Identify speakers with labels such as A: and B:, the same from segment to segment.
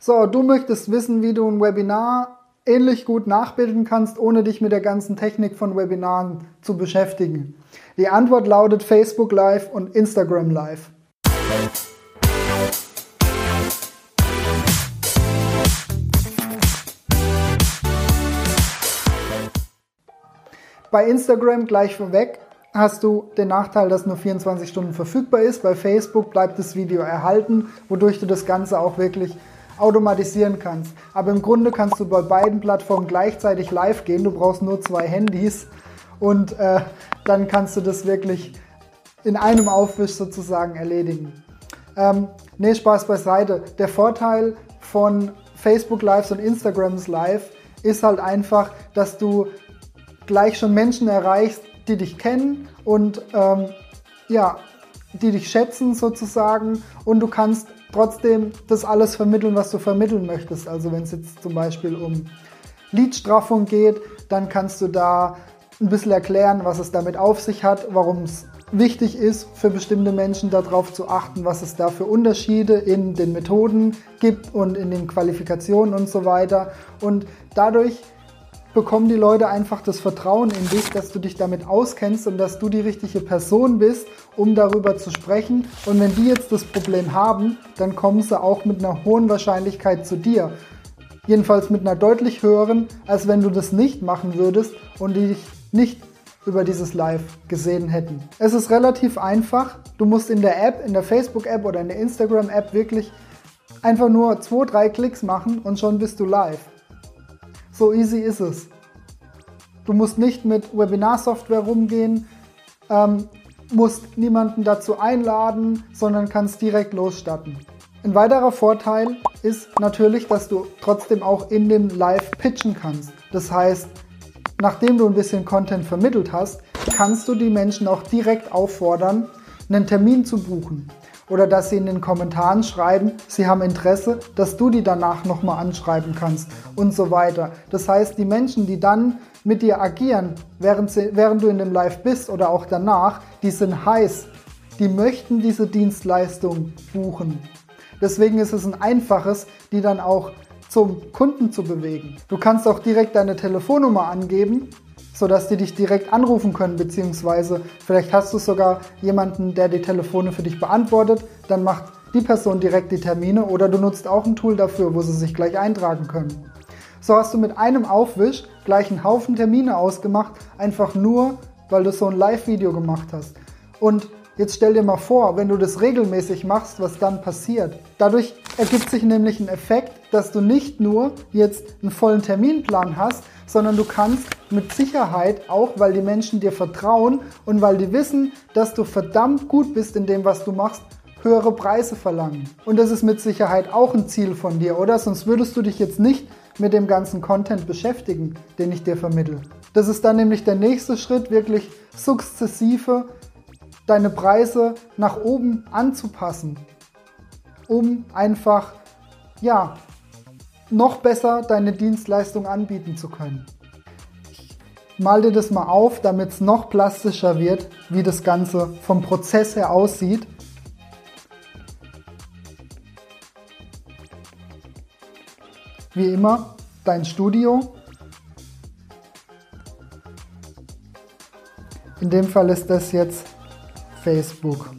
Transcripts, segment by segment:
A: So, du möchtest wissen, wie du ein Webinar ähnlich gut nachbilden kannst, ohne dich mit der ganzen Technik von Webinaren zu beschäftigen. Die Antwort lautet Facebook Live und Instagram Live. Bei Instagram gleich vorweg hast du den Nachteil, dass nur 24 Stunden verfügbar ist. Bei Facebook bleibt das Video erhalten, wodurch du das Ganze auch wirklich automatisieren kannst. Aber im Grunde kannst du bei beiden Plattformen gleichzeitig live gehen. Du brauchst nur zwei Handys und äh, dann kannst du das wirklich in einem Aufwisch sozusagen erledigen. Ähm, nee, Spaß beiseite. Der Vorteil von Facebook Lives und Instagrams Live ist halt einfach, dass du gleich schon Menschen erreichst, die dich kennen und ähm, ja, die dich schätzen sozusagen und du kannst trotzdem das alles vermitteln, was du vermitteln möchtest. Also wenn es jetzt zum Beispiel um Liedstraffung geht, dann kannst du da ein bisschen erklären, was es damit auf sich hat, warum es wichtig ist für bestimmte Menschen darauf zu achten, was es da für Unterschiede in den Methoden gibt und in den Qualifikationen und so weiter. Und dadurch bekommen die Leute einfach das Vertrauen in dich, dass du dich damit auskennst und dass du die richtige Person bist, um darüber zu sprechen. Und wenn die jetzt das Problem haben, dann kommen sie auch mit einer hohen Wahrscheinlichkeit zu dir. Jedenfalls mit einer deutlich höheren, als wenn du das nicht machen würdest und die dich nicht über dieses Live gesehen hätten. Es ist relativ einfach. Du musst in der App, in der Facebook-App oder in der Instagram-App wirklich einfach nur zwei, drei Klicks machen und schon bist du live. So easy ist es. Du musst nicht mit Webinar-Software rumgehen, ähm, musst niemanden dazu einladen, sondern kannst direkt losstarten. Ein weiterer Vorteil ist natürlich, dass du trotzdem auch in dem Live pitchen kannst. Das heißt, nachdem du ein bisschen Content vermittelt hast, kannst du die Menschen auch direkt auffordern, einen Termin zu buchen oder dass sie in den Kommentaren schreiben, sie haben Interesse, dass du die danach nochmal anschreiben kannst und so weiter. Das heißt, die Menschen, die dann mit dir agieren, während, sie, während du in dem Live bist oder auch danach, die sind heiß, die möchten diese Dienstleistung buchen. Deswegen ist es ein einfaches, die dann auch zum Kunden zu bewegen. Du kannst auch direkt deine Telefonnummer angeben sodass die dich direkt anrufen können, beziehungsweise vielleicht hast du sogar jemanden, der die Telefone für dich beantwortet, dann macht die Person direkt die Termine oder du nutzt auch ein Tool dafür, wo sie sich gleich eintragen können. So hast du mit einem Aufwisch gleich einen Haufen Termine ausgemacht, einfach nur, weil du so ein Live-Video gemacht hast. Und Jetzt stell dir mal vor, wenn du das regelmäßig machst, was dann passiert. Dadurch ergibt sich nämlich ein Effekt, dass du nicht nur jetzt einen vollen Terminplan hast, sondern du kannst mit Sicherheit auch, weil die Menschen dir vertrauen und weil die wissen, dass du verdammt gut bist in dem, was du machst, höhere Preise verlangen. Und das ist mit Sicherheit auch ein Ziel von dir, oder? Sonst würdest du dich jetzt nicht mit dem ganzen Content beschäftigen, den ich dir vermittle. Das ist dann nämlich der nächste Schritt, wirklich sukzessive deine Preise nach oben anzupassen, um einfach, ja, noch besser deine Dienstleistung anbieten zu können. Mal dir das mal auf, damit es noch plastischer wird, wie das Ganze vom Prozess her aussieht. Wie immer, dein Studio. In dem Fall ist das jetzt Facebook.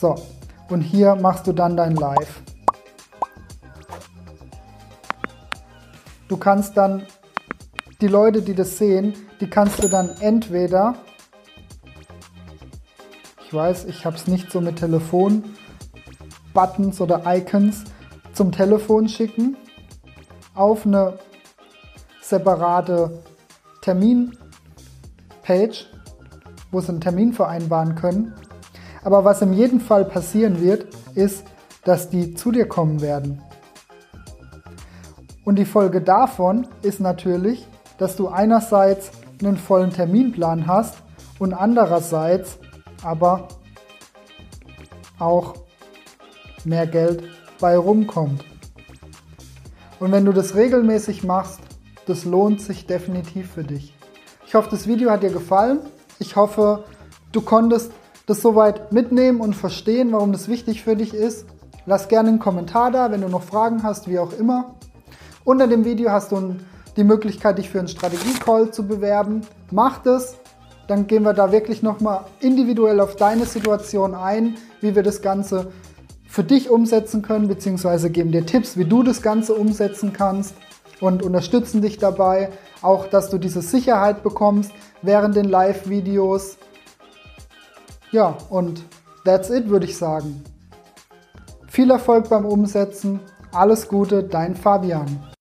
A: So, und hier machst du dann dein Live. Du kannst dann die Leute, die das sehen, die kannst du dann entweder, ich weiß, ich habe es nicht so mit Telefon, Buttons oder Icons zum Telefon schicken, auf eine separate Terminpage, wo sie einen Termin vereinbaren können. Aber was in jedem Fall passieren wird, ist, dass die zu dir kommen werden. Und die Folge davon ist natürlich, dass du einerseits einen vollen Terminplan hast und andererseits aber auch mehr Geld bei rumkommt. Und wenn du das regelmäßig machst, das lohnt sich definitiv für dich. Ich hoffe, das Video hat dir gefallen. Ich hoffe, du konntest das soweit mitnehmen und verstehen, warum das wichtig für dich ist. Lass gerne einen Kommentar da, wenn du noch Fragen hast, wie auch immer. Unter dem Video hast du die Möglichkeit, dich für einen Strategie-Call zu bewerben. Mach das, dann gehen wir da wirklich nochmal individuell auf deine Situation ein, wie wir das Ganze für dich umsetzen können, beziehungsweise geben dir Tipps, wie du das Ganze umsetzen kannst und unterstützen dich dabei. Auch, dass du diese Sicherheit bekommst während den Live-Videos. Ja, und that's it, würde ich sagen. Viel Erfolg beim Umsetzen. Alles Gute, dein Fabian.